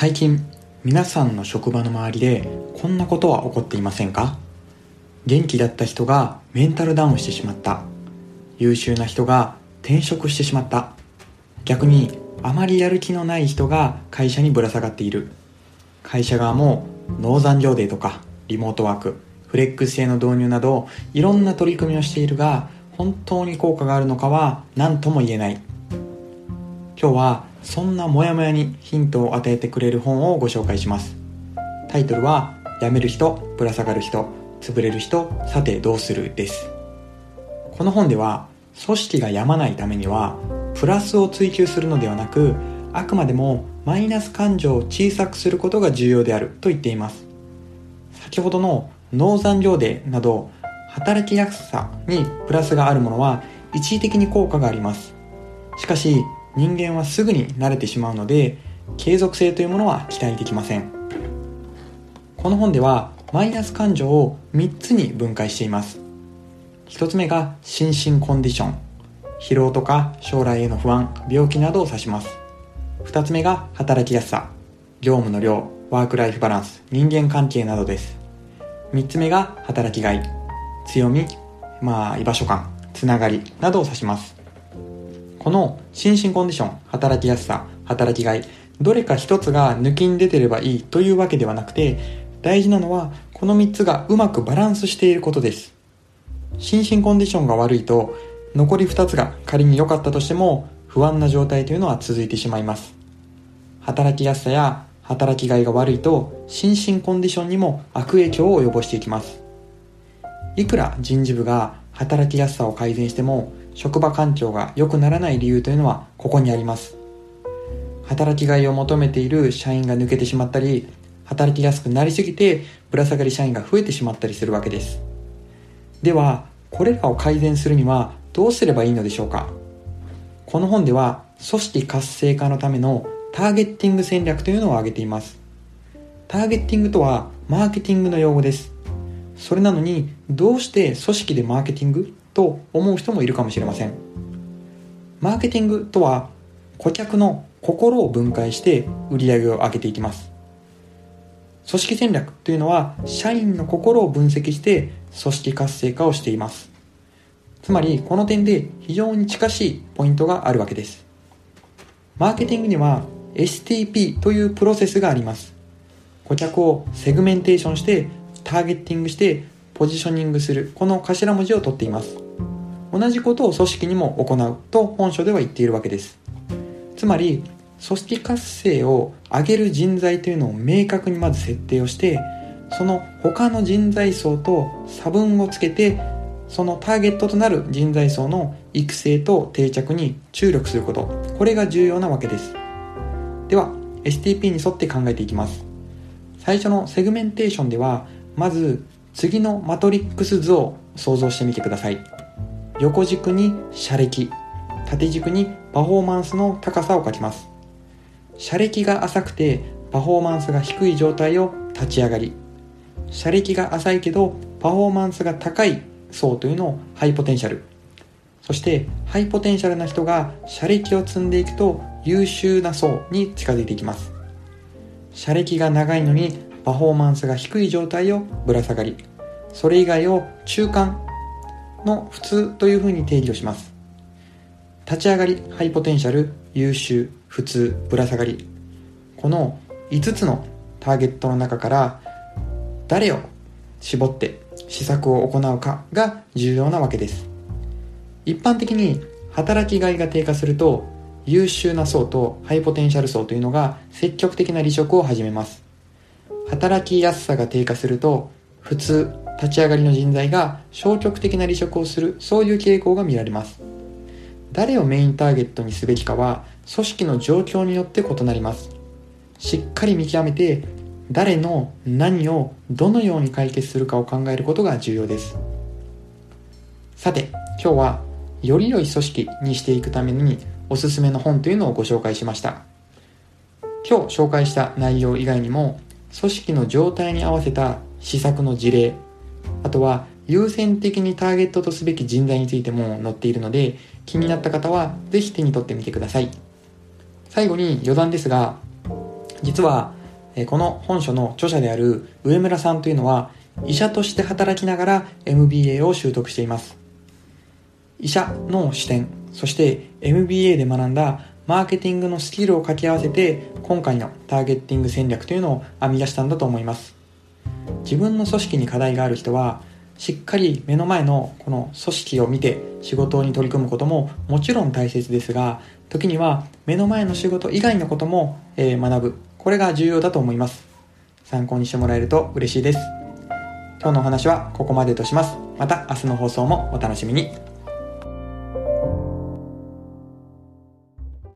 最近皆さんの職場の周りでこんなことは起こっていませんか？元気だった人がメンタルダウンしてしまった。優秀な人が転職してしまった。逆にあまりやる気のない人が会社にぶら下がっている。会社側も農残業デーとかリモートワークフレックス制の導入などいろんな取り組みをしているが本当に効果があるのかは何とも言えない。今日はそんなモヤモヤにヒントを与えてくれる本をご紹介します。タイトルは辞める人ぶら下がる人潰れる人さてどうするです。この本では組織が病まないためにはプラスを追求するのではなくあくまでもマイナス感情を小さくすることが重要であると言っています。先ほどの農残業デーなど働きやすさにプラスがあるものは一時的に効果があります。しかし人間はすぐに慣れてしまうので継続性というものは期待できません。この本ではマイナス感情を3つに分解しています。1つ目が心身コンディション。疲労とか将来への不安病気などを指します。2つ目が働きやすさ。業務の量ワークライフバランス人間関係などです。3つ目が働きがい。強みまあ居場所感つながりなどを指します。この心身コンディション働きやすさ働きがいどれか一つが抜きに出てればいいというわけではなくて大事なのはこの3つがうまくバランスしていることです。心身コンディションが悪いと残り2つが仮に良かったとしても不安な状態というのは続いてしまいます。働きやすさや働きがいが悪いと心身コンディションにも悪影響を及ぼしていきます。いくら人事部が働きやすさを改善しても職場環境が良くならない理由というのはここにあります。働きがいを求めている社員が抜けてしまったり働きやすくなりすぎてぶら下がり社員が増えてしまったりするわけです。ではこれらを改善するにはどうすればいいのでしょうか。この本では組織活性化のためのターゲッティング戦略というのを挙げています。ターゲッティングとはマーケティングの用語です。それなのにどうして組織でマーケティング？と思う人もいるかもしれません。マーケティングとは顧客の心を分解して売り上げを上げていきます。組織戦略というのは社員の心を分析して組織活性化をしています。つまりこの点で非常に近しいポイントがあるわけです。マーケティングには STP というプロセスがあります。顧客をセグメンテーションしてターゲッティングしてポジショニングするこの頭文字を取っています。同じことを組織にも行うと本書では言っているわけです。つまり組織活性を上げる人材というのを明確にまず設定をしてその他の人材層と差分をつけてそのターゲットとなる人材層の育成と定着に注力すること。これが重要なわけです。では STP に沿って考えていきます。最初のセグメンテーションではまず次のマトリックス図を想像してみてください。横軸に社歴縦軸にパフォーマンスの高さを書きます。社歴が浅くてパフォーマンスが低い状態を立ち上がり社歴が浅いけどパフォーマンスが高い層というのをハイポテンシャル。そしてハイポテンシャルな人が車歴を積んでいくと優秀な層に近づいていきます。車歴が長いのにパフォーマンスが低い状態をぶら下がりそれ以外を中間の普通というふうに定義をします。立ち上がりハイポテンシャル優秀普通ぶら下がり。この5つのターゲットの中から誰を絞って施策を行うかが重要なわけです。一般的に働きがいが低下すると優秀な層とハイポテンシャル層というのが積極的な離職を始めます。働きやすさが低下すると普通立ち上がりの人材が消極的な離職をするそういう傾向が見られます。誰をメインターゲットにすべきかは組織の状況によって異なります。しっかり見極めて誰の何をどのように解決するかを考えることが重要です。さて今日はより良い組織にしていくためにおすすめの本というのをご紹介しました。今日紹介した内容以外にも組織の状態に合わせた施策の事例あとは優先的にターゲットとすべき人材についても載っているので気になった方はぜひ手に取ってみてください。最後に余談ですが実はこの本書の著者である上村さんというのは医者として働きながら MBA を習得しています。医者の視点そして MBA で学んだマーケティングのスキルを掛け合わせて今回のターゲッティング戦略というのを編み出したんだと思います。自分の組織に課題がある人はしっかり目の前のこの組織を見て仕事に取り組むことももちろん大切ですが時には目の前の仕事以外のことも、え学ぶ。これが重要だと思います。参考にしてもらえると嬉しいです。今日のお話はここまでとします。また明日の放送もお楽しみに。